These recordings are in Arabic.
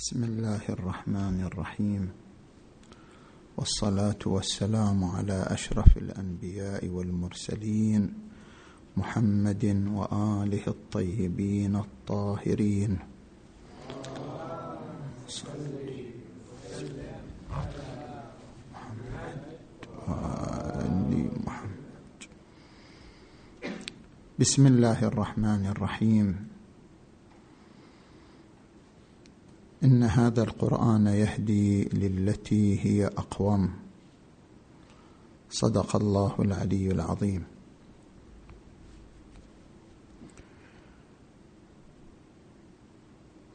بسم الله الرحمن الرحيم. والصلاة والسلام على أشرف الأنبياء والمرسلين محمد وآله الطيبين الطاهرين. بسم الله الرحمن الرحيم. إن هذا القرآن يهدي للتي هي أقوم. صدق الله العلي العظيم.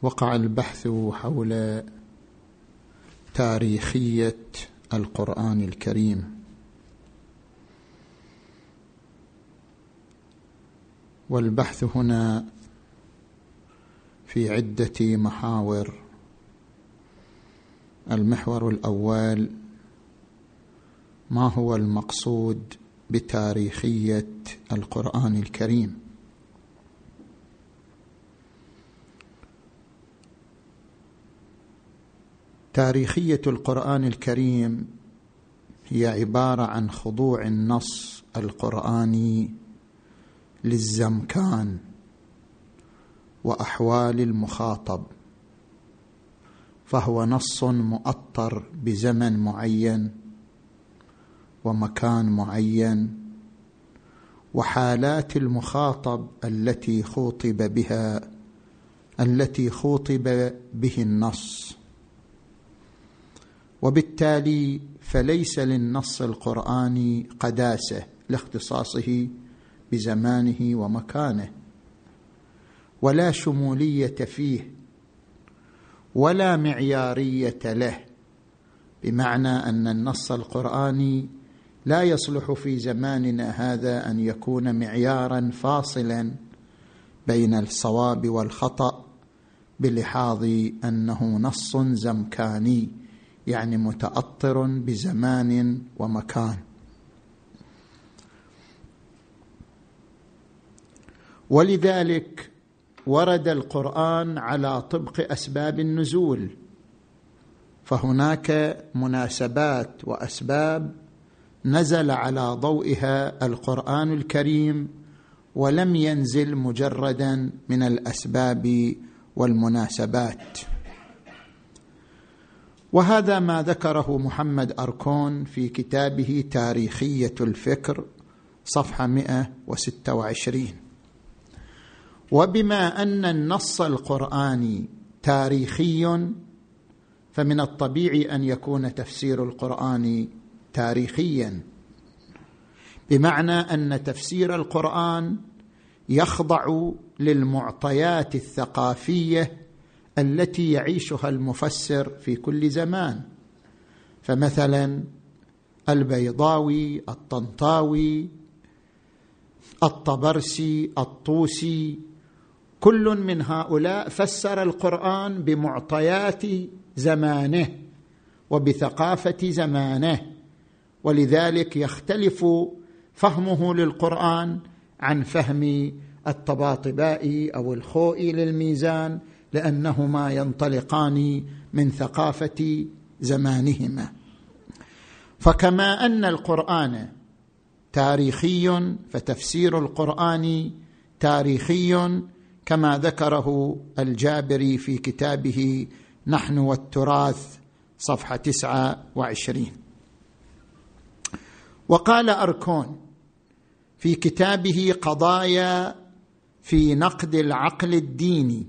وقع البحث حول تاريخية القرآن الكريم. والبحث هنا في عدة محاور. المحور الأول ما هو المقصود بتاريخية القرآن الكريم؟ تاريخية القرآن الكريم هي عبارة عن خضوع النص القرآني للزمكان وأحوال المخاطب. فهو نص مؤطر بزمن معين ومكان معين وحالات المخاطب التي خوطب بها التي خوطب به النص. وبالتالي فليس للنص القرآني قداسة لاختصاصه بزمانه ومكانه ولا شمولية فيه ولا معيارية له بمعنى أن النص القرآني لا يصلح في زماننا هذا أن يكون معيارا فاصلا بين الصواب والخطأ بلحاظ أنه نص زمكاني يعني متأطر بزمان ومكان. ولذلك ورد القرآن على طبق أسباب النزول فهناك مناسبات وأسباب نزل على ضوئها القرآن الكريم ولم ينزل مجردا من الأسباب والمناسبات. وهذا ما ذكره محمد أركون في كتابه تاريخية الفكر صفحة 126 وبما أن النص القراني تاريخي فمن الطبيعي أن يكون تفسير القرآن تاريخيا. بمعنى أن تفسير القرآن يخضع للمعطيات الثقافية التي يعيشها المفسر في كل زمان. فمثلا البيضاوي الطنطاوي الطبرسي الطوسي كل من هؤلاء فسر القرآن بمعطيات زمانه وبثقافة زمانه ولذلك يختلف فهمه للقرآن عن فهم الطباطبائي أو الخوئي للميزان لأنهما ينطلقان من ثقافة زمانهما. فكما أن القرآن تاريخي فتفسير القرآن تاريخي كما ذكره الجابري في كتابه نحن والتراث صفحة تسعة وعشرين. وقال أركون في كتابه قضايا في نقد العقل الديني.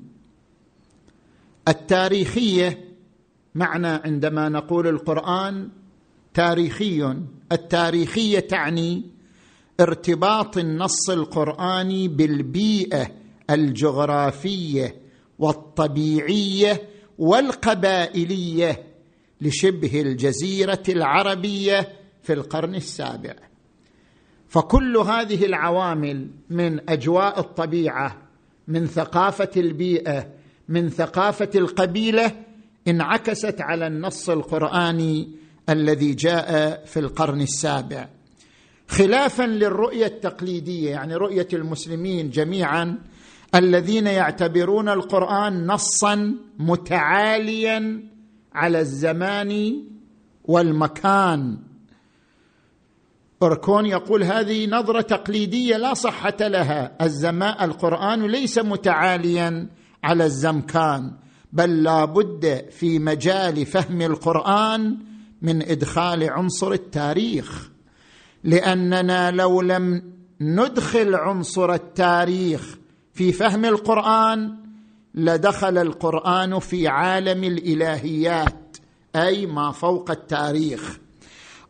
التاريخية معنى عندما نقول القرآن تاريخي التاريخية تعني ارتباط النص القرآني بالبيئة الجغرافية والطبيعية والقبائلية لشبه الجزيرة العربية في القرن السابع. فكل هذه العوامل من أجواء الطبيعة من ثقافة البيئة من ثقافة القبيلة انعكست على النص القرآني الذي جاء في القرن السابع. خلافا للرؤية التقليدية يعني رؤية المسلمين جميعا الذين يعتبرون القرآن نصا متعاليا على الزمان والمكان. أركون يقول هذه نظرة تقليدية لا صحة لها. الزماء القرآن ليس متعاليا على الزمكان بل لا بد في مجال فهم القرآن من إدخال عنصر التاريخ. لأننا لو لم ندخل عنصر التاريخ في فهم القرآن لدخل القرآن في عالم الإلهيات أي ما فوق التاريخ.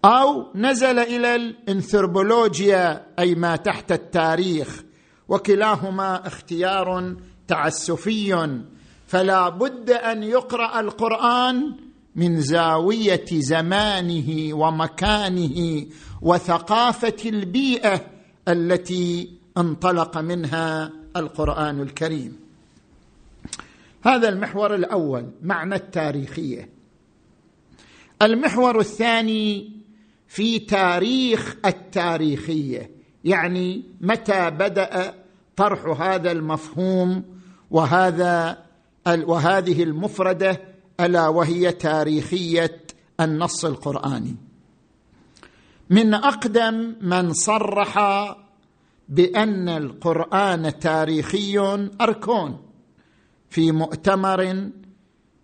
أو نزل إلى الانثروبولوجيا أي ما تحت التاريخ. وكلاهما اختيار تعسفي. فلا بد أن يقرأ القرآن من زاوية زمانه ومكانه وثقافة البيئة التي انطلق منها القرآن الكريم. هذا المحور الأول معنى التاريخية. المحور الثاني في تاريخ التاريخية يعني متى بدأ طرح هذا المفهوم وهذا وهذه المفردة ألا وهي تاريخية النص القرآني. من أقدم من صرح بأن القرآن تاريخي أركون في مؤتمر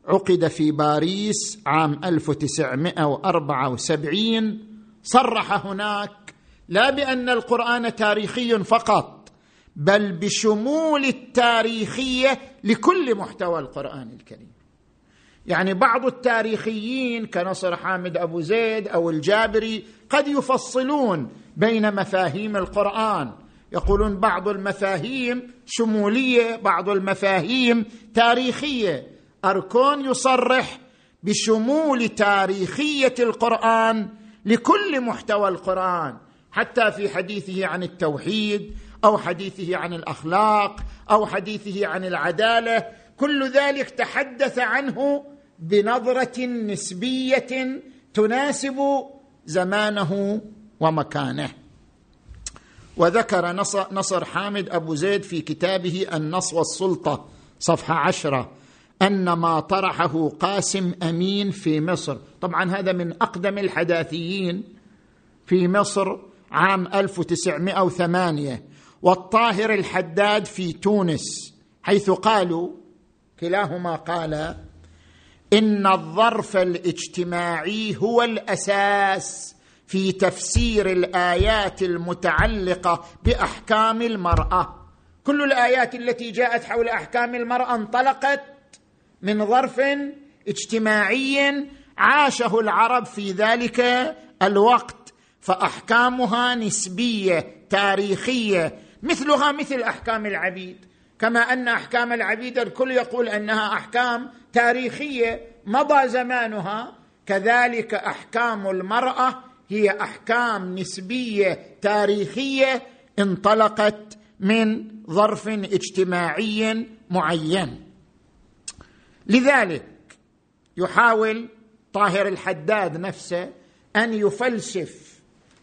عقد في باريس عام 1974 صرح هناك لا بأن القرآن تاريخي فقط بل بشمول التاريخية لكل محتوى القرآن الكريم. يعني بعض التاريخيين كنصر حامد أبو زيد أو الجابري قد يفصلون بين مفاهيم القرآن يقولون بعض المفاهيم شمولية بعض المفاهيم تاريخية. أركون يصرح بشمول تاريخية القرآن لكل محتوى القرآن حتى في حديثه عن التوحيد أو حديثه عن الأخلاق أو حديثه عن العدالة. كل ذلك تحدث عنه بنظرة نسبية تناسب زمانه ومكانه. وذكر نصر حامد أبو زيد في كتابه النص والسلطة صفحة عشرة أن ما طرحه قاسم أمين في مصر. طبعا هذا من أقدم الحداثيين في مصر عام 1908 والطاهر الحداد في تونس حيث قالوا كلاهما قال إن الظرف الاجتماعي هو الأساس في تفسير الآيات المتعلقة بأحكام المرأة. كل الآيات التي جاءت حول أحكام المرأة انطلقت من ظرف اجتماعي عاشه العرب في ذلك الوقت فأحكامها نسبية تاريخية مثلها مثل أحكام العبيد. كما أن أحكام العبيد الكل يقول أنها أحكام تاريخية مضى زمانها. كذلك أحكام المرأة هي أحكام نسبية تاريخية انطلقت من ظرف اجتماعي معين. لذلك يحاول طاهر الحداد نفسه أن يفلسف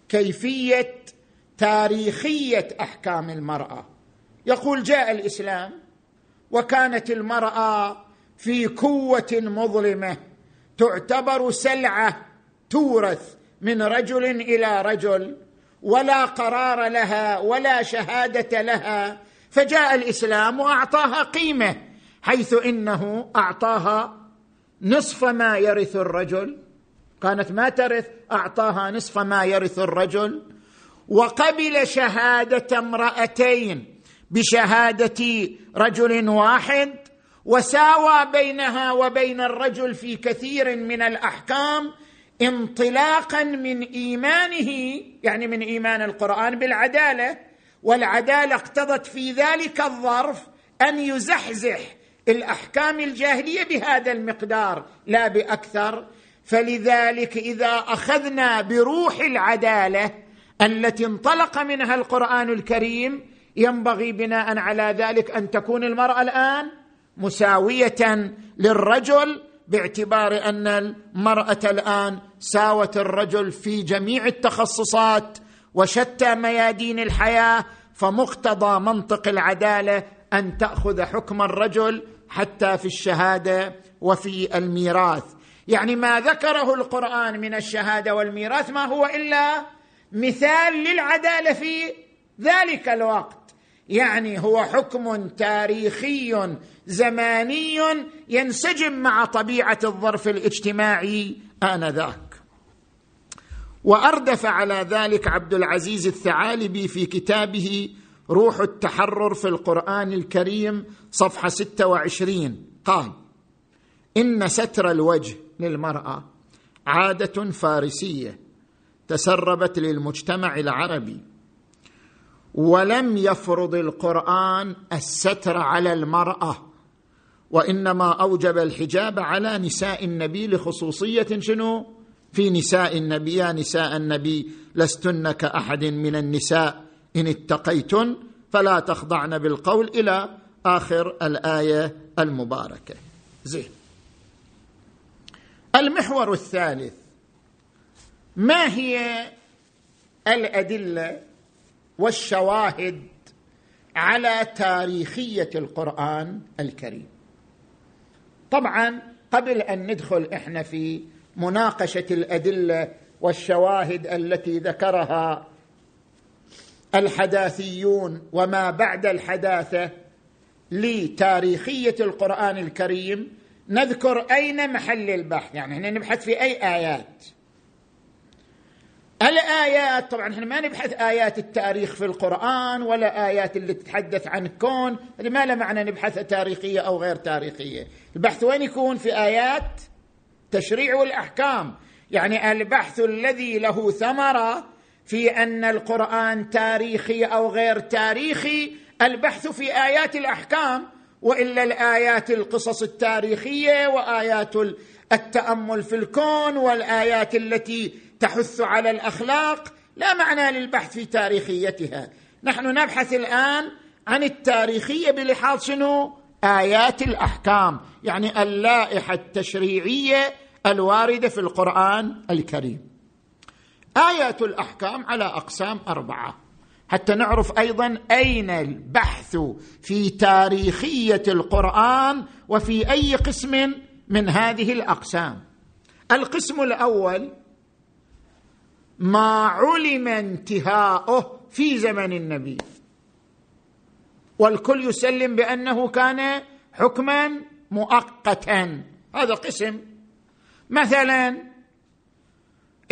كيفية تاريخية أحكام المرأة. يقول جاء الإسلام وكانت المرأة في قوة مظلمة تعتبر سلعة تورث من رجل إلى رجل ولا قرار لها ولا شهادة لها فجاء الإسلام وأعطاها قيمة حيث إنه أعطاها نصف ما يرث الرجل. كانت ما ترث أعطاها نصف ما يرث الرجل. وقبل شهادة امرأتين بشهادة رجل واحد وساوى بينها وبين الرجل في كثير من الأحكام انطلاقا من إيمانه يعني من إيمان القرآن بالعدالة والعدالة اقتضت في ذلك الظرف أن يزحزح الأحكام الجاهلية بهذا المقدار لا بأكثر. فلذلك إذا أخذنا بروح العدالة التي انطلق منها القرآن الكريم ينبغي بناء على ذلك أن تكون المرأة الآن مساوية للرجل باعتبار أن المرأة الآن ساوت الرجل في جميع التخصصات وشتى ميادين الحياة فمقتضى منطق العدالة أن تأخذ حكم الرجل حتى في الشهادة وفي الميراث. يعني ما ذكره القرآن من الشهادة والميراث ما هو إلا مثال للعدالة في ذلك الوقت. يعني هو حكم تاريخي زماني ينسجم مع طبيعة الظرف الاجتماعي آنذاك. وأردف على ذلك عبد العزيز الثعالبي في كتابه روح التحرر في القرآن الكريم صفحة 26 قال إن ستر الوجه للمرأة عادة فارسية تسربت للمجتمع العربي ولم يفرض القرآن الستر على المرأة. وإنما أوجب الحجاب على نساء النبي لخصوصية شنو؟ في نساء النبي يا نساء النبي لستن كأحد من النساء إن اتقيتن فلا تخضعن بالقول إلى آخر الآية المباركة. زين. المحور الثالث. ما هي الأدلة والشواهد على تاريخية القرآن الكريم؟ طبعا قبل أن ندخل إحنا في مناقشة الأدلة والشواهد التي ذكرها الحداثيون وما بعد الحداثة لتاريخية القرآن الكريم نذكر أين محل البحث؟ يعني إحنا نبحث في أي آيات؟ الآيات طبعا إحنا ما نبحث آيات التاريخ في القرآن ولا آيات اللي تتحدث عن الكون ما له معنى نبحث تاريخية أو غير تاريخية. البحث وين يكون؟ في آيات تشريع والاحكام يعني البحث الذي له ثمرة في أن القرآن تاريخي أو غير تاريخي البحث في آيات الأحكام وإلا الآيات القصص التاريخية وآيات التأمل في الكون والآيات التي تحث على الأخلاق لا معنى للبحث في تاريخيتها. نحن نبحث الآن عن التاريخية بلحاظ شنو؟ آيات الأحكام يعني اللائحة التشريعية الواردة في القرآن الكريم. آيات الأحكام على أقسام أربعة. حتى نعرف أيضا أين البحث في تاريخية القرآن وفي أي قسم من هذه الأقسام. القسم الأول ما علم انتهاؤه في زمن النبي. والكل يسلم بأنه كان حكما مؤقتا. هذا قسم. مثلا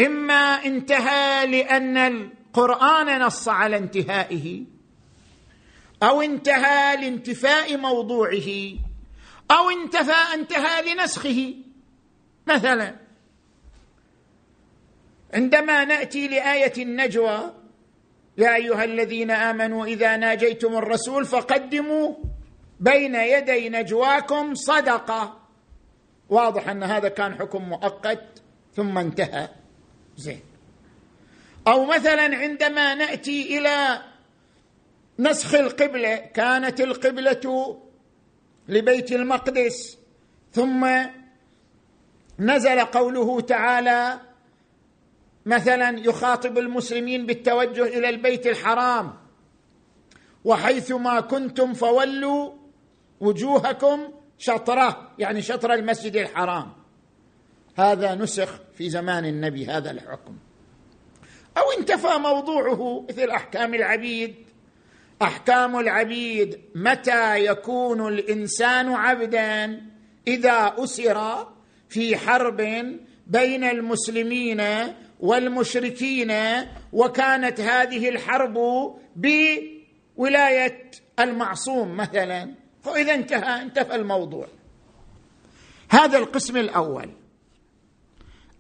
إما انتهى لأن القرآن نص على انتهائه أو انتهى لانتفاء موضوعه أو انتفى انتهى لنسخه. مثلا عندما نأتي لآية النجوى يا أيها الذين آمنوا إذا ناجيتم الرسول فقدموا بين يدي نجواكم صدقة. واضح أن هذا كان حكم مؤقت ثم انتهى. زين. أو مثلا عندما نأتي إلى نسخ القبلة كانت القبلة لبيت المقدس ثم نزل قوله تعالى مثلا يخاطب المسلمين بالتوجه إلى البيت الحرام وحيثما كنتم فولوا وجوهكم شطرة يعني شطر المسجد الحرام. هذا نسخ في زمان النبي هذا الحكم. أو انتفى موضوعه مثل أحكام العبيد. أحكام العبيد متى يكون الإنسان عبدا؟ إذا أسر في حرب بين المسلمين والمشركين وكانت هذه الحرب بولاية المعصوم مثلا. فإذا انتهى انتهى الموضوع. هذا القسم الأول.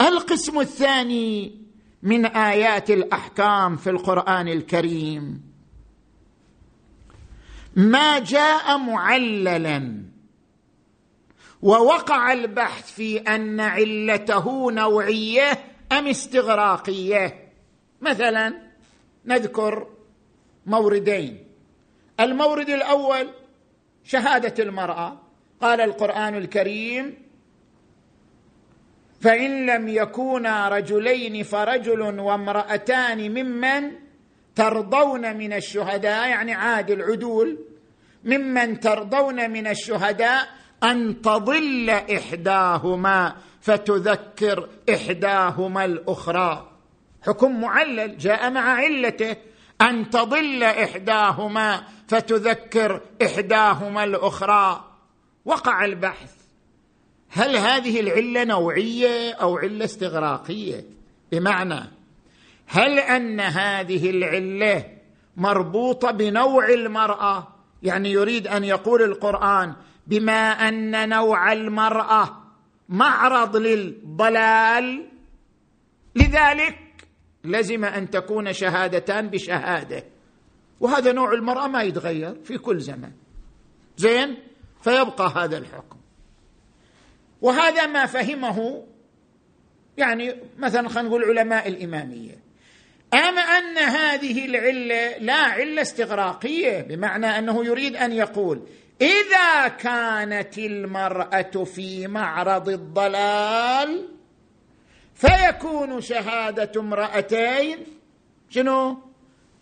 القسم الثاني من آيات الأحكام في القرآن الكريم. ما جاء معللا ووقع البحث في أن علته نوعية أم استغراقية؟ مثلا نذكر موردين. المورد الأول شهادة المرأة. قال القرآن الكريم فإن لم يكونا رجلين فرجل وامرأتان ممن ترضون من الشهداء يعني عادل عدول ممن ترضون من الشهداء أن تضل إحداهما. فتذكر إحداهما الأخرى. حكم معلل جاء مع علته. أن تضل إحداهما فتذكر إحداهما الأخرى. وقع البحث. هل هذه العلة نوعية أو علة استغراقية؟ بمعنى هل أن هذه العلة مربوطة بنوع المرأة؟ يعني يريد أن يقول القرآن بما أن نوع المرأة معرض للضلال. لذلك لزم أن تكون شهادتان بشهادة. وهذا نوع المرأة ما يتغير في كل زمن. زين؟ فيبقى هذا الحكم. وهذا ما فهمه يعني مثلا خلينا نقول علماء الإمامية. اما أن هذه العلة لا علة استغراقية بمعنى أنه يريد أن يقول إذا كانت المرأة في معرض الضلال فيكون شهادة امرأتين شنو؟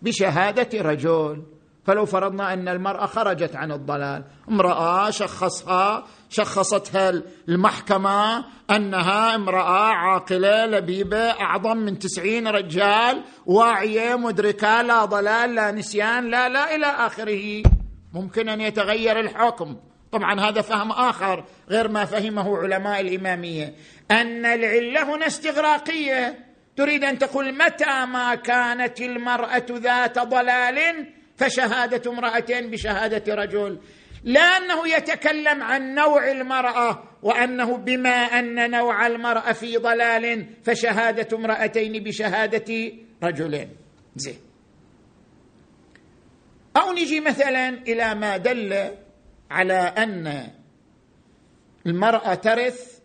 بشهادة رجل. فلو فرضنا أن المرأة خرجت عن الضلال امرأة شخصها شخصتها المحكمة أنها امرأة عاقلة لبيبة أعظم من تسعين رجال واعية مدركة لا ضلال لا نسيان لا لا إلى آخره. ممكن أن يتغير الحكم. طبعا هذا فهم آخر غير ما فهمه علماء الإمامية. أن العلة هنا استغراقية. تريد أن تقول متى ما كانت المرأة ذات ضلال فشهادة امرأتين بشهادة رجل. لا أنه يتكلم عن نوع المرأة وأنه بما أن نوع المرأة في ضلال فشهادة امرأتين بشهادة رجلين. زين. أو نجي مثلا إلى ما دل على أن المرأة ترث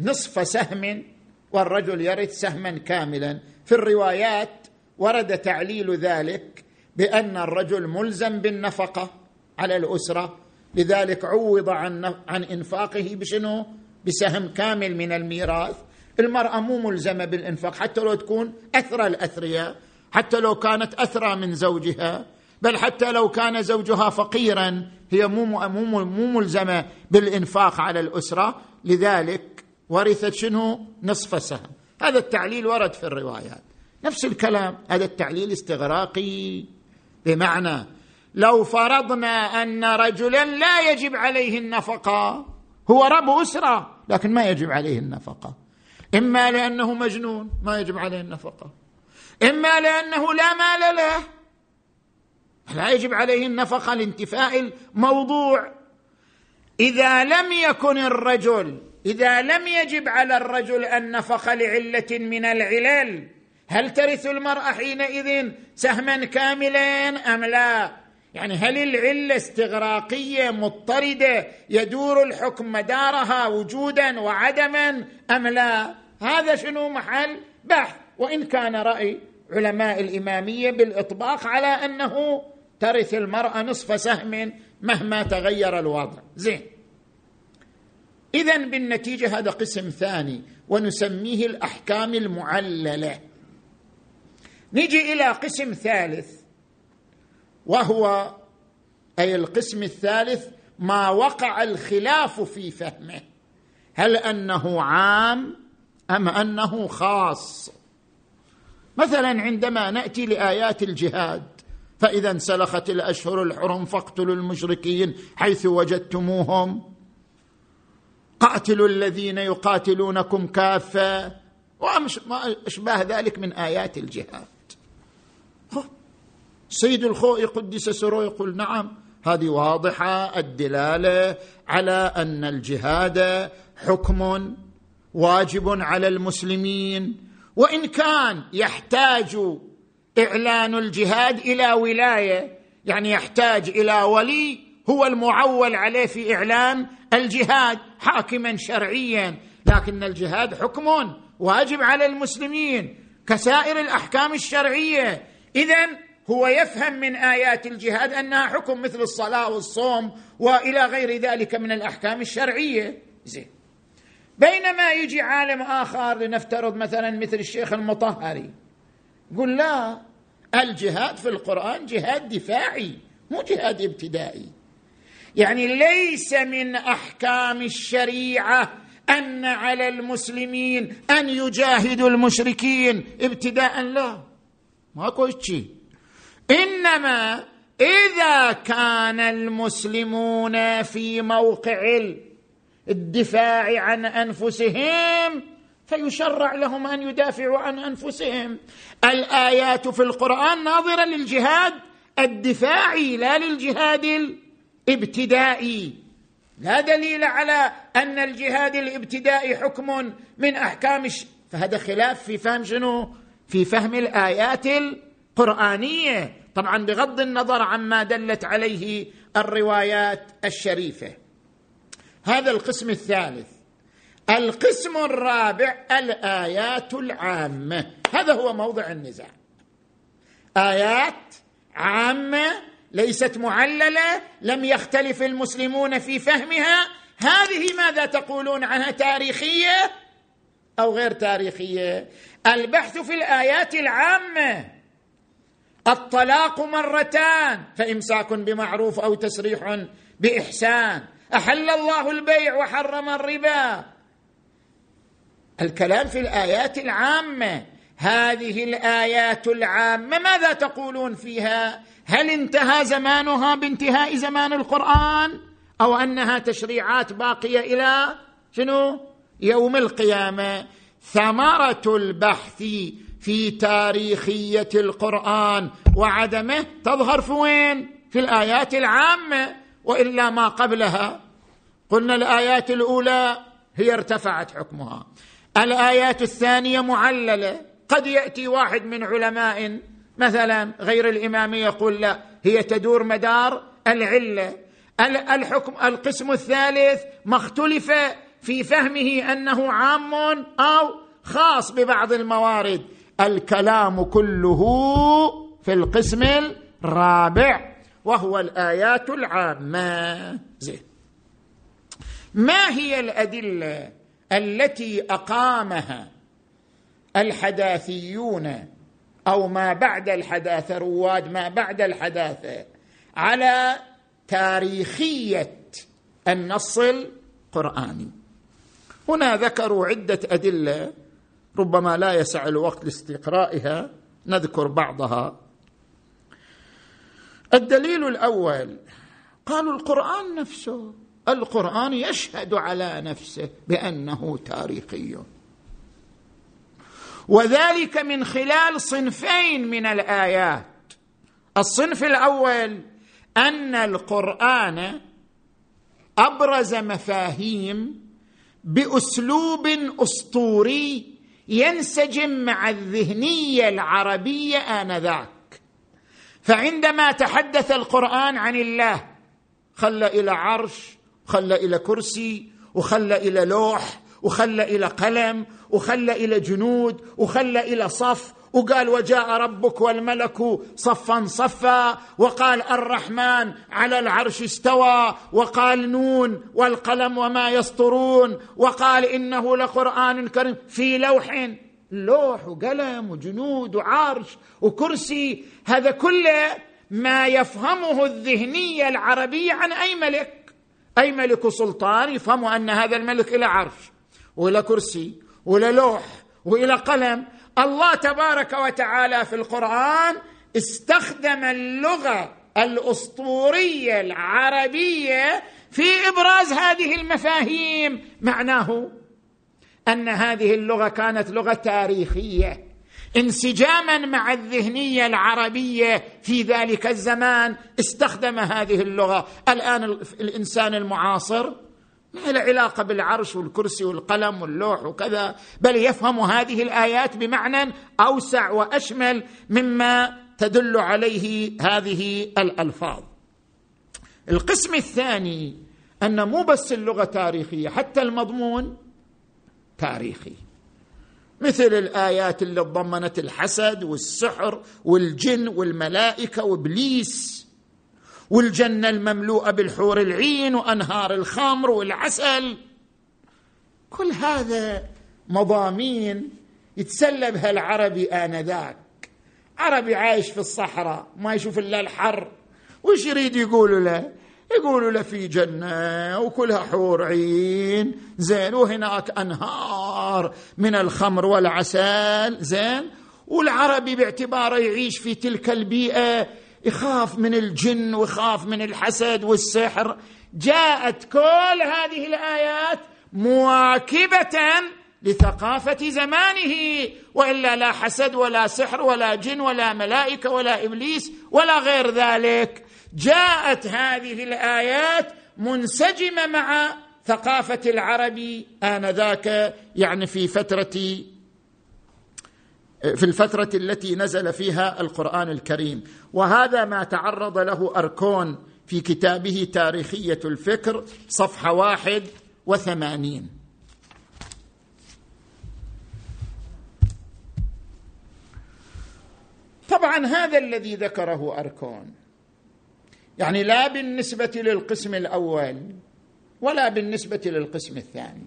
نصف سهم والرجل يرث سهما كاملا. في الروايات ورد تعليل ذلك بأن الرجل ملزم بالنفقة على الأسرة. لذلك عوض عن عن إنفاقه بشنو؟ بسهم كامل من الميراث. المرأة مو ملزمة بالإنفاق حتى لو تكون اثرى الأثرياء حتى لو كانت أثرى من زوجها. بل حتى لو كان زوجها فقيرا هي مو مو مو ملزمة بالإنفاق على الأسرة. لذلك ورثت شنو؟ نصف سهم. هذا التعليل ورد في الروايات. نفس الكلام. هذا التعليل استغراقي. بمعنى لو فرضنا أن رجلا لا يجب عليه النفقة هو رب أسرة لكن ما يجب عليه النفقة. إما لأنه مجنون ما يجب عليه النفقة. إما لأنه لا مال له لا يجب عليه النفقة لانتفاء الموضوع؟ إذا لم يكن الرجل إذا لم يجب على الرجل النفقه لعلة من العلل هل ترث المرأة حينئذ سهما كاملا أم لا؟ يعني هل العلة استغراقية مضطردة يدور الحكم مدارها وجودا وعدما أم لا؟ هذا شنو محل بحث؟ وإن كان رأي علماء الإمامية بالإطباق على أنه ترث المرأة نصف سهم مهما تغير الوضع. زين. اذا بالنتيجة هذا قسم ثاني ونسميه الأحكام المعللة. نجي إلى قسم ثالث وهو أي القسم الثالث ما وقع الخلاف في فهمه. هل أنه عام أم أنه خاص؟ مثلا عندما نأتي لآيات الجهاد فإذا انسلخت الأشهر الحرم فاقتلوا المشركين حيث وجدتموهم. قاتلوا الذين يقاتلونكم كافة. وما أشباه ذلك من آيات الجهاد. سيد الخوئي قدس سرو يقول نعم هذه واضحة. الدلالة على أن الجهاد حكم واجب على المسلمين. وإن كان يحتاج إعلان الجهاد إلى ولاية يعني يحتاج إلى ولي هو المعول عليه في إعلان الجهاد حاكما شرعيا. لكن الجهاد حكم واجب على المسلمين كسائر الأحكام الشرعية. اذا هو يفهم من آيات الجهاد أنها حكم مثل الصلاة والصوم وإلى غير ذلك من الأحكام الشرعية. زين. بينما يجي عالم آخر لنفترض مثلا مثل الشيخ المطهري. يقول لا الجهاد في القرآن جهاد دفاعي مو جهاد ابتدائي. يعني ليس من أحكام الشريعة أن على المسلمين أن يجاهدوا المشركين ابتداء لا. ماكو شيء إنما إذا كان المسلمون في موقع الدفاع عن أنفسهم فيشرع لهم أن يدافعوا عن أنفسهم. الآيات في القرآن ناظرة للجهاد الدفاعي لا للجهاد الابتدائي. لا دليل على أن الجهاد الابتدائي حكم من أحكام الش... فهذا خلاف في فهم شنو؟ في فهم الآيات القرآنية. طبعا بغض النظر عما دلت عليه الروايات الشريفة. هذا القسم الثالث. القسم الرابع الآيات العامة. هذا هو موضع النزاع. آيات عامة ليست معللة لم يختلف المسلمون في فهمها. هذه ماذا تقولون عنها تاريخية أو غير تاريخية؟ البحث في الآيات العامة. الطلاق مرتان فإمساك بمعروف أو تسريح بإحسان. أحل الله البيع وحرم الربا. الكلام في الآيات العامة. هذه الآيات العامة ماذا تقولون فيها؟ هل انتهى زمانها بانتهاء زمان القرآن؟ أو أنها تشريعات باقية إلى شنو؟ يوم القيامة. ثمرة البحث في تاريخية القرآن وعدمه تظهر في وين؟ في الآيات العامة وإلا ما قبلها. قلنا الآيات الأولى هي ارتفعت حكمها. الآيات الثانية معللة. قد يأتي واحد من علماء مثلا غير الامامي يقول لا هي تدور مدار العلة. الحكم القسم الثالث ما اختلف في فهمه أنه عام أو خاص ببعض الموارد. الكلام كله في القسم الرابع وهو الآيات العامة. زين. ما هي الأدلة؟ التي أقامها الحداثيون أو ما بعد الحداثة رواد ما بعد الحداثة على تاريخية النص القرآني. هنا ذكروا عدة أدلة ربما لا يسع الوقت لاستقرائها نذكر بعضها. الدليل الأول قالوا القرآن نفسه القرآن يشهد على نفسه بأنه تاريخي. وذلك من خلال صنفين من الآيات. الصنف الأول أن القرآن أبرز مفاهيم بأسلوب أسطوري ينسجم مع الذهنية العربية آنذاك. فعندما تحدث القرآن عن الله خلى إلى عرش خلى إلى كرسي وخلى إلى لوح وخلى إلى قلم وخلى إلى جنود وخلى إلى صف وقال وجاء ربك والملك صفا صفا وقال الرحمن على العرش استوى وقال نون والقلم وما يسطرون وقال إنه لقرآن كريم في لوح لوح وقلم وجنود وعرش وكرسي. هذا كله ما يفهمه الذهنية العربية عن أي ملك. أي ملك سلطان يفهم أن هذا الملك إلى عرش وإلى كرسي وإلى لوح وإلى قلم. الله تبارك وتعالى في القرآن استخدم اللغة الأسطورية العربية في إبراز هذه المفاهيم. معناه أن هذه اللغة كانت لغة تاريخية. انسجاما مع الذهنية العربية في ذلك الزمان. استخدم هذه اللغة. الآن الإنسان المعاصر ما له علاقة بالعرش والكرسي والقلم واللوح وكذا بل يفهم هذه الآيات بمعنى أوسع وأشمل مما تدل عليه هذه الألفاظ. القسم الثاني أن مو بس اللغة تاريخية حتى المضمون تاريخي. مثل الآيات اللي ضمنت الحسد والسحر والجن والملائكة وإبليس والجنة المملوءة بالحور العين وأنهار الخمر والعسل. كل هذا مضامين يتسلى بها العربي آنذاك. عربي عايش في الصحراء ما يشوف إلا الحر. وش يريد يقول له؟ يقولوا له في جنة وكلها حور عين. زين وهناك أنهار من الخمر والعسل. زين والعربي باعتباره يعيش في تلك البيئة يخاف من الجن ويخاف من الحسد والسحر. جاءت كل هذه الآيات مواكبة لثقافة زمانه وإلا لا حسد ولا سحر ولا جن ولا ملائكة ولا إبليس ولا غير ذلك. جاءت هذه الآيات منسجمة مع ثقافة العرب آنذاك يعني في فترة في الفترة التي نزل فيها القرآن الكريم. وهذا ما تعرض له أركون في كتابه تاريخية الفكر صفحة واحد وثمانين. طبعا هذا الذي ذكره أركون. يعني لا بالنسبة للقسم الأول ولا بالنسبة للقسم الثاني.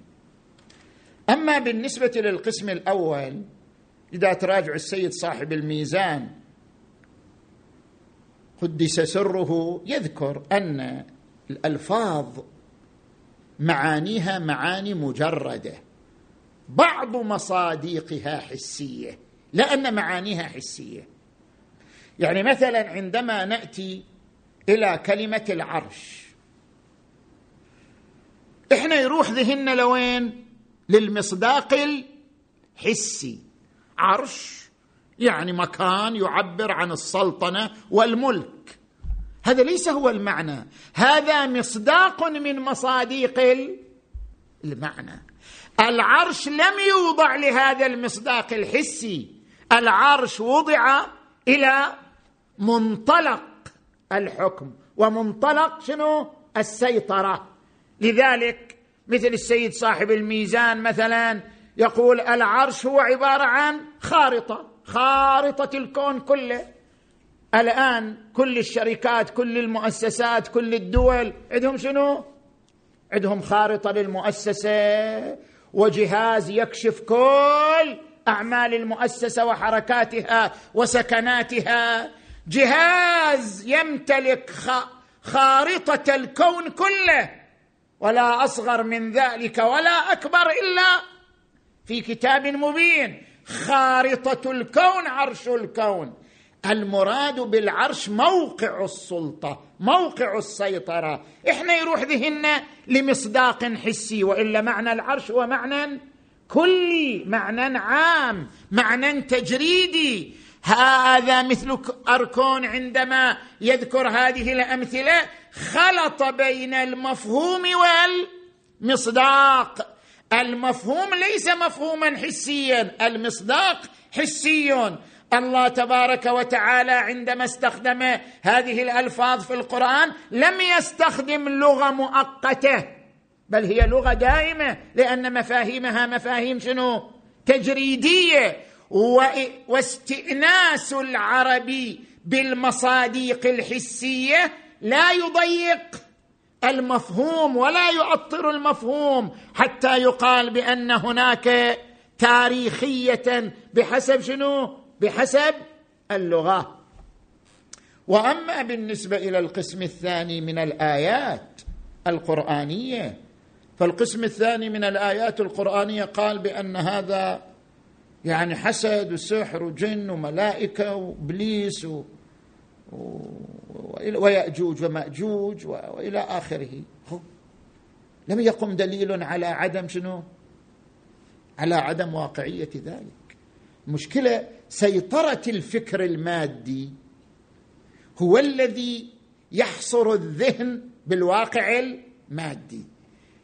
أما بالنسبة للقسم الأول إذا تراجع السيد صاحب الميزان قدس سره يذكر أن الألفاظ معانيها معاني مجردة بعض مصاديقها حسية لأن معانيها حسية. يعني مثلا عندما نأتي إلى كلمة العرش. إحنا يروح ذهننا لوين؟ للمصداق الحسي. عرش يعني مكان يعبر عن السلطنة والملك. هذا ليس هو المعنى. هذا مصداق من مصاديق المعنى. العرش لم يوضع لهذا المصداق الحسي. العرش وضع إلى منطلق الحكم. ومنطلق شنو؟ السيطرة. لذلك مثل السيد صاحب الميزان مثلا يقول العرش هو عبارة عن خارطة خارطة الكون كله. الآن كل الشركات كل المؤسسات كل الدول عندهم شنو؟ عندهم خارطة للمؤسسة وجهاز يكشف كل أعمال المؤسسة وحركاتها وسكناتها. جهاز يمتلك خارطة الكون كله. ولا أصغر من ذلك ولا أكبر إلا في كتاب مبين. خارطة الكون عرش الكون. المراد بالعرش موقع السلطة موقع السيطرة. إحنا يروح ذهننا لمصداق حسي وإلا معنى العرش هو معنى كلي معنى عام معنى تجريدي. هذا مثل أركون عندما يذكر هذه الأمثلة خلط بين المفهوم والمصداق. المفهوم ليس مفهوما حسيا المصداق حسي الله تبارك وتعالى عندما استخدم هذه الألفاظ في القرآن لم يستخدم لغة مؤقتة بل هي لغة دائمة لأن مفاهيمها مفاهيم شنو؟ تجريدية. واستئناس العربي بالمصاديق الحسية لا يضيق المفهوم ولا يؤطر المفهوم حتى يقال بأن هناك تاريخية بحسب شنو؟ بحسب اللغة. وأما بالنسبة إلى القسم الثاني من الآيات القرآنية فالقسم الثاني من الآيات القرآنية قال بأن هذا يعني حسد وسحر وجن وملائكة وإبليس و... و... ويأجوج ومأجوج وإلى آخره. لم يقم دليل على عدم شنو؟ على عدم واقعية ذلك. المشكلة سيطرة الفكر المادي هو الذي يحصر الذهن بالواقع المادي.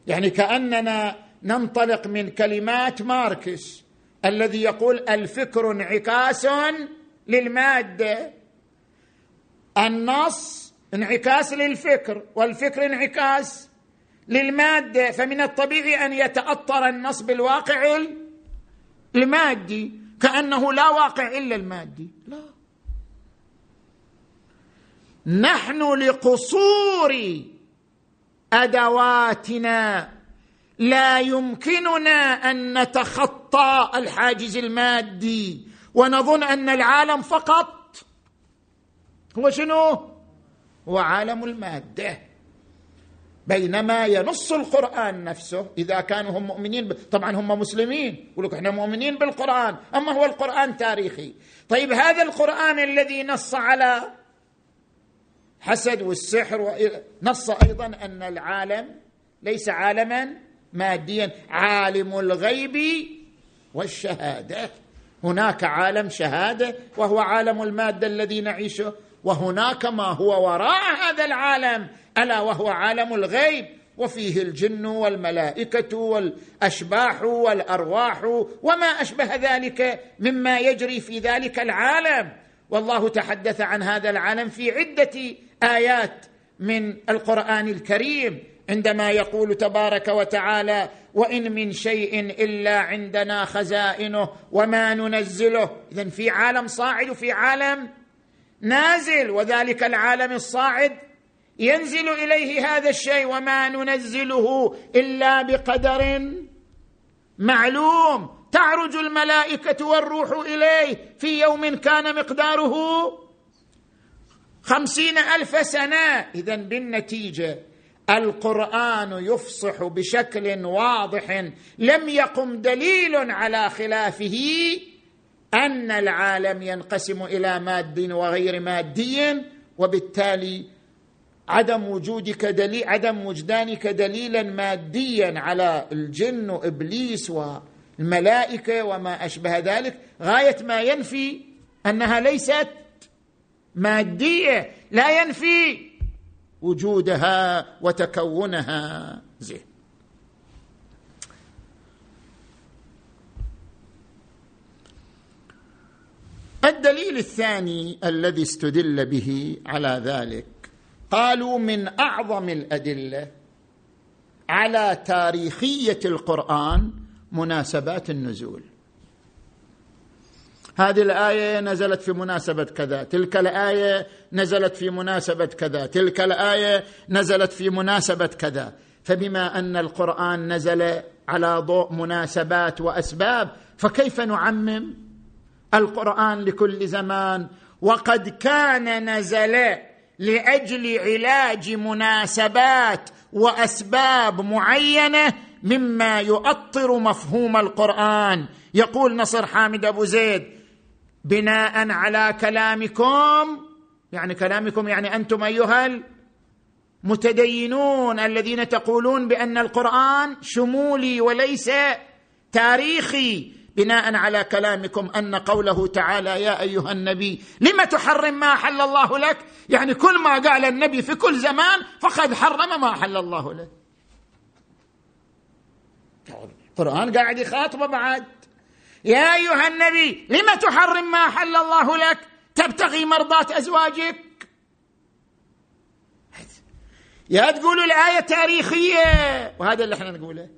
يعني كأننا ننطلق من كلمات ماركس الذي يقول الفكر انعكاس للمادة. النص انعكاس للفكر والفكر انعكاس للمادة. فمن الطبيعي أن يتأطر النص بالواقع المادي كأنه لا واقع إلا المادي. لا. نحن لقصور أدواتنا لا يمكننا أن نتخطى الحاجز المادي ونظن أن العالم فقط هو شنو؟ هو عالم المادة. بينما ينص القرآن نفسه إذا كانوا هم مؤمنين ب... طبعا هم مسلمين يقول لك إحنا مؤمنين بالقرآن أما هو القرآن تاريخي. طيب هذا القرآن الذي نص على حسد والسحر و... نص أيضا أن العالم ليس عالما ماديا عالم الغيب والشهادة. هناك عالم شهادة وهو عالم المادة الذي نعيشه وهناك ما هو وراء هذا العالم ألا وهو عالم الغيب. وفيه الجن والملائكة والأشباح والأرواح وما أشبه ذلك مما يجري في ذلك العالم. والله تحدث عن هذا العالم في عدة آيات من القرآن الكريم. عندما يقول تبارك وتعالى وإن من شيء إلا عندنا خزائنه وما ننزله. اذا في عالم صاعد وفي عالم نازل وذلك العالم الصاعد ينزل إليه هذا الشيء وما ننزله إلا بقدر معلوم. تعرج الملائكة والروح إليه في يوم كان مقداره خمسين ألف سنة. اذا بالنتيجة القرآن يفصح بشكل واضح لم يقم دليل على خلافه أن العالم ينقسم إلى ماد وغير مادي وبالتالي عدم وجودك دليل عدم وجدانك دليلا ماديا على الجن وإبليس والملائكة وما أشبه ذلك غاية ما ينفي أنها ليست مادية لا ينفي وجودها وتكونها. زين. الدليل الثاني الذي استدل به على ذلك قالوا من أعظم الأدلة على تاريخية القرآن مناسبات النزول. هذه الآية نزلت في مناسبة كذا تلك الآية نزلت في مناسبة كذا تلك الآية نزلت في مناسبة كذا. فبما أن القرآن نزل على ضوء مناسبات وأسباب فكيف نعمم القرآن لكل زمان؟ وقد كان نزل لأجل علاج مناسبات وأسباب معينة مما يؤطر مفهوم القرآن. يقول نصر حامد أبو زيد بناء على كلامكم يعني كلامكم يعني أنتم أيها المتدينون الذين تقولون بأن القرآن شمولي وليس تاريخي. بناء على كلامكم أن قوله تعالى يا أيها النبي لم تحرم ما احل الله لك؟ يعني كل ما قال النبي في كل زمان فقد حرم ما احل الله له القران قاعد يخاطبه بعد. يا أيها النبي لم تحرم ما احل الله لك؟ تبتغي مرضاه أزواجك؟ يا تقولوا الآية تاريخية وهذا اللي إحنا نقوله.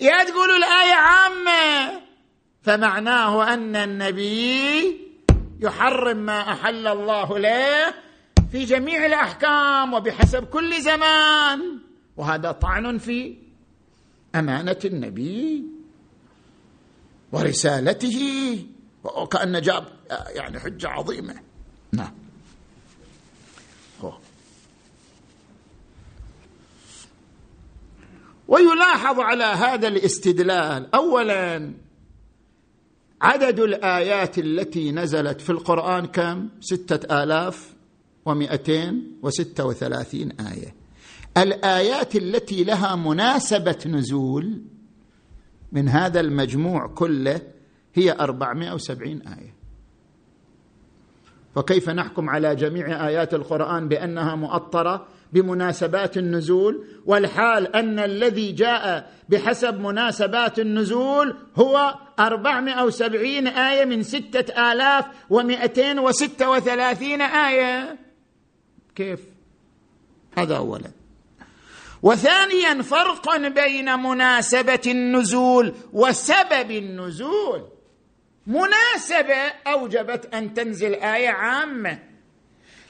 يا تقولوا الآية عامة فمعناه أن النبي يحرم ما أحل الله له في جميع الأحكام وبحسب كل زمان وهذا طعن في أمانة النبي. ورسالته وكأن جاب يعني حجة عظيمة. نعم. ويلاحظ على هذا الاستدلال اولا عدد الآيات التي نزلت في القرآن كم؟ ستة آلاف ومئتين وستة وثلاثين آية. الآيات التي لها مناسبة نزول من هذا المجموع كله هي أربعمائة وسبعين آية. فكيف نحكم على جميع آيات القرآن بأنها مؤطرة بمناسبات النزول؟ والحال أن الذي جاء بحسب مناسبات النزول هو أربعمائة وسبعين آية من ستة آلاف ومئتين وستة وثلاثين آية. كيف؟ هذا أولا. وثانيا فرق بين مناسبة النزول وسبب النزول. مناسبة أوجبت أن تنزل آية عامة.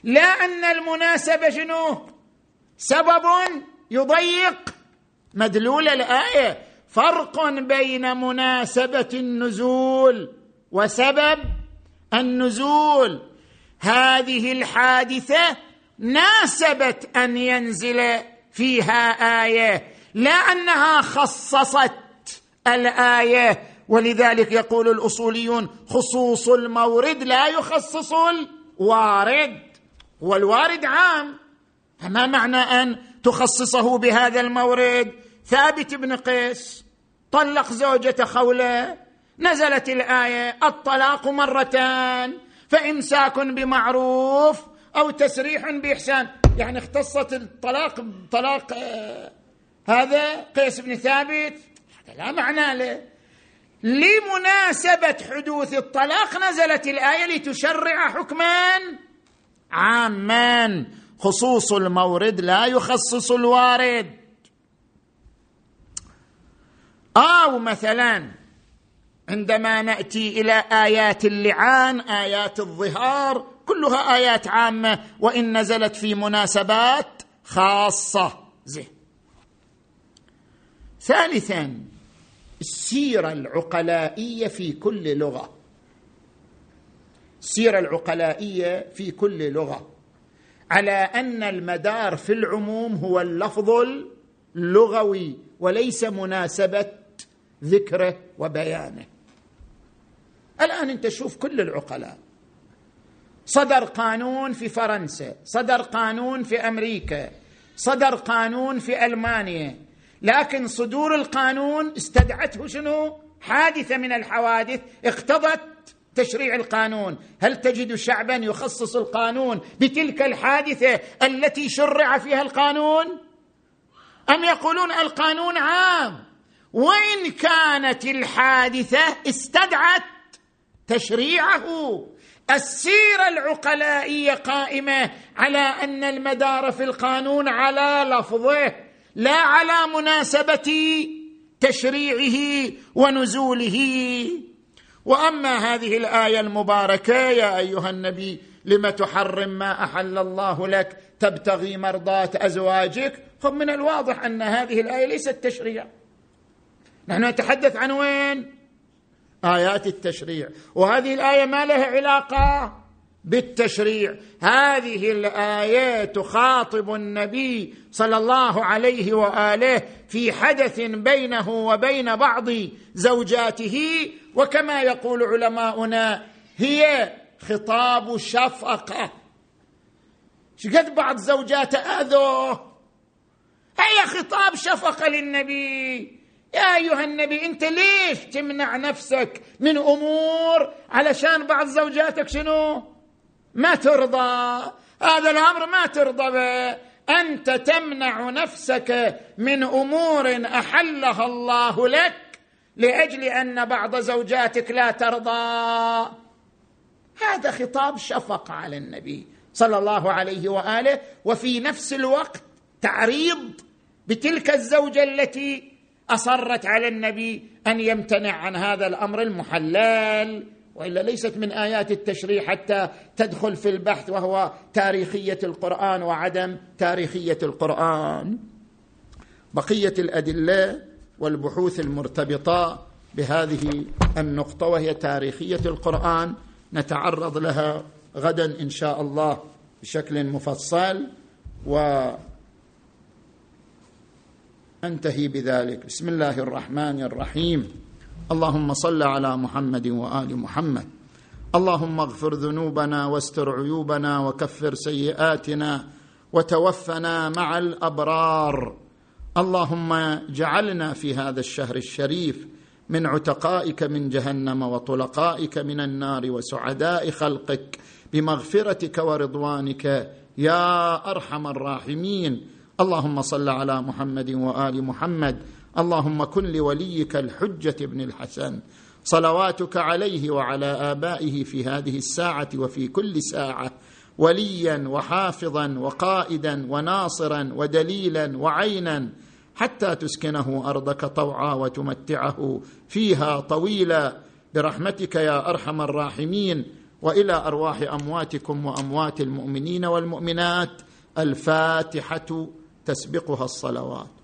لا أن المناسبة شنو؟ سبب يضيق. مدلول الآية. فرق بين مناسبة النزول وسبب النزول. هذه الحادثة ناسبت أن ينزل فيها آية لا أنها خصصت الآية. ولذلك يقول الأصوليون خصوص المورد لا يخصص الوارد والوارد عام. فما معنى أن تخصصه بهذا المورد؟ ثابت بن قيس طلق زوجة خولة نزلت الآية الطلاق مرتان فإمساك بمعروف أو تسريح بإحسان. يعني اختصت الطلاق طلاق آه هذا قيس بن ثابت. هذا لا معنى له لمناسبة حدوث الطلاق نزلت الآية لتشرع حكما عاما خصوص المورد لا يخصص الوارد. أو مثلا عندما نأتي إلى آيات اللعان آيات الظهار كلها آيات عامة وإن نزلت في مناسبات خاصة. زين. ثالثا السيرة العقلائية في كل لغة. السيرة العقلائية في كل لغة. على أن المدار في العموم هو اللفظ اللغوي وليس مناسبة ذكره وبيانه. الآن أنت شوف كل العقلاء. صدر قانون في فرنسا صدر قانون في أمريكا صدر قانون في ألمانيا. لكن صدور القانون استدعته شنو؟ حادثة من الحوادث اقتضت تشريع القانون. هل تجد شعبا يخصص القانون بتلك الحادثة التي شرع فيها القانون؟ أم يقولون القانون عام؟ وإن كانت الحادثة استدعت تشريعه السيره العقلائيه قائمة على أن المدار في القانون على لفظه لا على مناسبة تشريعه ونزوله. وأما هذه الآية المباركة يا أيها النبي لم تحرم ما أحل الله لك تبتغي مرضاه أزواجك؟ فمن الواضح أن هذه الآية ليست تشريع. نحن نتحدث عن وين؟ آيات التشريع. وهذه الآية ما لها علاقة بالتشريع. هذه الايه تخاطب النبي صلى الله عليه وآله في حدث بينه وبين بعض زوجاته وكما يقول علماؤنا هي خطاب شفقة. شقد بعض زوجاته آذوه؟ هي خطاب شفقة للنبي؟ يا أيها النبي أنت ليش تمنع نفسك من أمور علشان بعض زوجاتك شنو؟ ما ترضى. هذا الأمر ما ترضى به. أنت تمنع نفسك من أمور أحلها الله لك لأجل أن بعض زوجاتك لا ترضى. هذا خطاب شفقه على النبي صلى الله عليه وآله وفي نفس الوقت تعريض بتلك الزوجة التي أصرت على النبي أن يمتنع عن هذا الأمر المحلل وإلا ليست من آيات التشريع حتى تدخل في البحث وهو تاريخية القرآن وعدم تاريخية القرآن. بقية الأدلة والبحوث المرتبطة بهذه النقطة وهي تاريخية القرآن نتعرض لها غدا إن شاء الله بشكل مفصل و أنتهي بذلك. بسم الله الرحمن الرحيم. اللهم صل على محمد وآل محمد. اللهم اغفر ذنوبنا واستر عيوبنا وكفر سيئاتنا وتوفنا مع الأبرار. اللهم جعلنا في هذا الشهر الشريف من عتقائك من جهنم وطلقائك من النار وسعداء خلقك بمغفرتك ورضوانك يا أرحم الراحمين. اللهم صل على محمد وآل محمد. اللهم كن لوليك الحجة ابن الحسن. صلواتك عليه وعلى آبائه في هذه الساعة وفي كل ساعة. وليا وحافظا وقائدا وناصرا ودليلا وعينا. حتى تسكنه أرضك طوعا وتمتعه فيها طويلا. برحمتك يا أرحم الراحمين. وإلى أرواح أمواتكم وأموات المؤمنين والمؤمنات. الفاتحة تسبقها الصلوات.